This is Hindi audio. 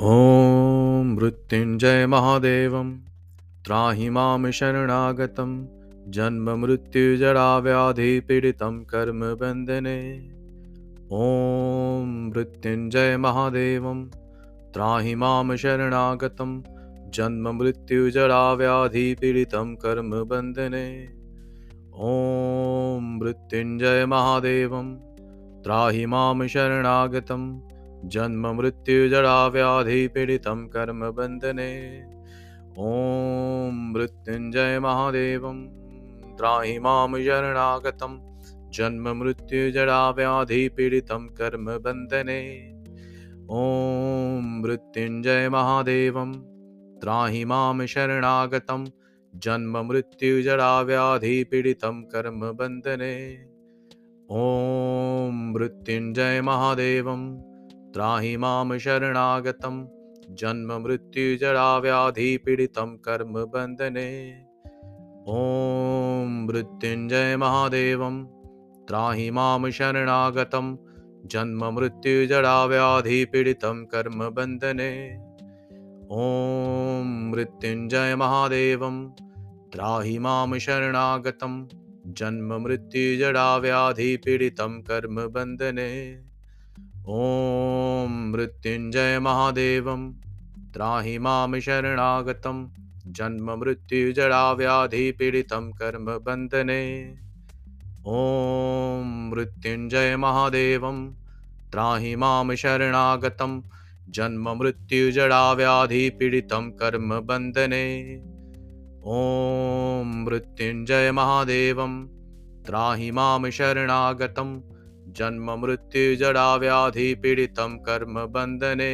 मृत्युञ्जय महादेवं त्राहि माँ शरणागतं जन्ममृत्युजराव्याधिपीडितं कर्मबन्धने ॐ मृत्युञ्जय महादेवं त्राहि माँ शरणागतं जन्ममृत्युजराव्याधिपीडितं कर्मबन्धने ॐ मृत्युञ्जय महादेवं त्राहि माँ शरणागतं जन्म मृत्यु जड़ा व्याधि पीड़ितं कर्म बंधने ॐ मृत्युञ्जय महादेवं त्राहि माँ शरणागतं जन्म मृत्यु जड़ा व्याधि पीड़ितं कर्म बंधने ॐ मृत्युञ्जय महादेवं त्राहि माँ शरणागतं जन्म मृत्यु जड़ा व्याधि पीड़ितं कर्म बंधने ॐ मृत्युञ्जय महादेवं त्राहि मां शरणागतं। जन्ममृत्युजराव्याधिपीडितं कर्मबन्धने ॐ मृत्युञ्जय महादेवं। त्राहि मां शरणागतं। जन्ममृत्युजराव्याधिपीडितं कर्मबन्धने ॐ मृत्युञ्जय महादेवं। त्राहि मां शरणागतं। जन्ममृत्युजराव्याधिपीडितं कर्मबन्धने ॐ मृत्युञ्जय महादेवं त्राहि माँ शरणागतं जन्ममृत्युजराव्याधिपीडितं कर्मबन्धने ॐ मृत्युञ्जय महादेवं त्राहि माँ शरणागतं जन्ममृत्युजराव्याधिपीडितं कर्मबन्धने ॐ मृत्युञ्जय महादेवं त्राहि माँ शरणागतं जन्म मृत्यु जड़ा व्याधि पीड़ितम कर्म बंधने